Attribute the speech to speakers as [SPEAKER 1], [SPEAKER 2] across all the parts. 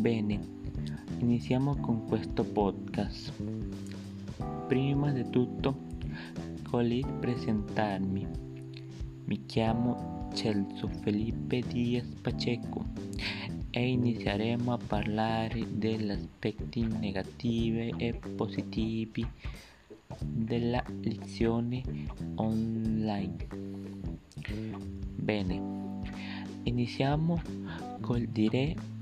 [SPEAKER 1] Bene, iniziamo con questo podcast. Prima di tutto, voglio presentarmi. Mi chiamo Celso Felipe Díaz Pacheco e inizieremo a parlare degli aspetti negativi e positivi della lezione online. Bene, iniziamo col dire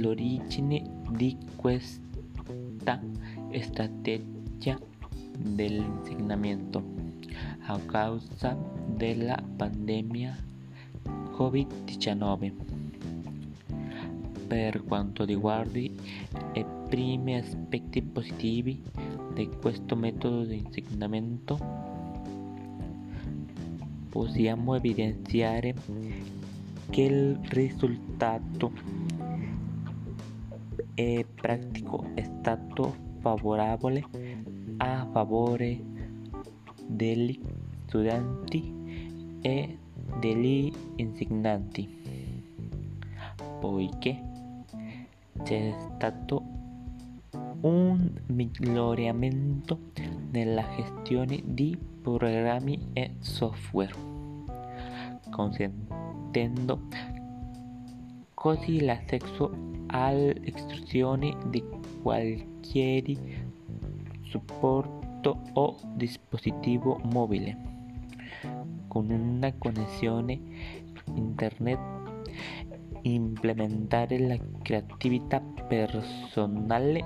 [SPEAKER 1] l'origine di questa strategia dell'insegnamento a causa della pandemia Covid-19. Per quanto riguarda i primi aspetti positivi di questo metodo di insegnamento, possiamo evidenziare che il risultato è pratico è stato favorevole a favore degli studenti e degli insegnanti, poiché c'è stato un miglioramento nella gestione di programmi e software, consentendo così l'accesso all'istruzione di qualsiasi supporto o dispositivo mobile con una connessione internet implementare la creatività personale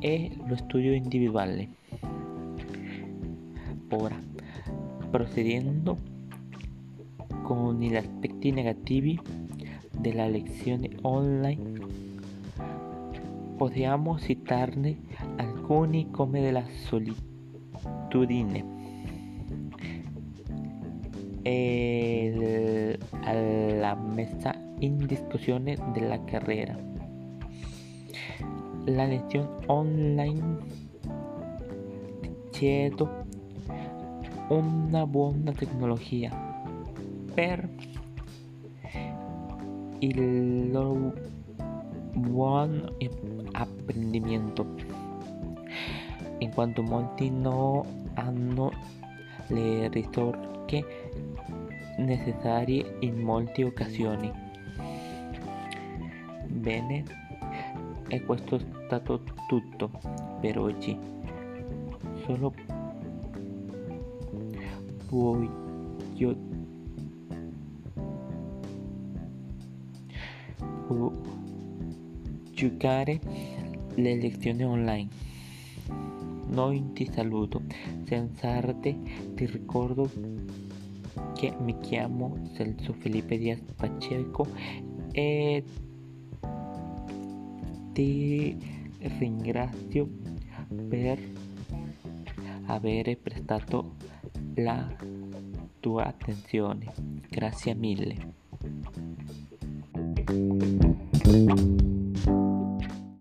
[SPEAKER 1] e lo studio individuale. Ora, procedendo con gli aspetti negativi della lezione online, possiamo citarne alcuni come della solitudine e la messa in discussione della carriera. La lezione online chiedo una buona tecnologia per il loro buon apprendimento in quanto molti non hanno le risorse necessarie in molte occasioni. Bene, e questo è stato tutto per oggi. Solo voglio giocare le lezioni online. Noi ti saluto, senza arte ti ricordo che mi chiamo Celso Felipe Díaz Pacheco e ti ringrazio per aver prestato la tua attenzione. Grazie mille. thank you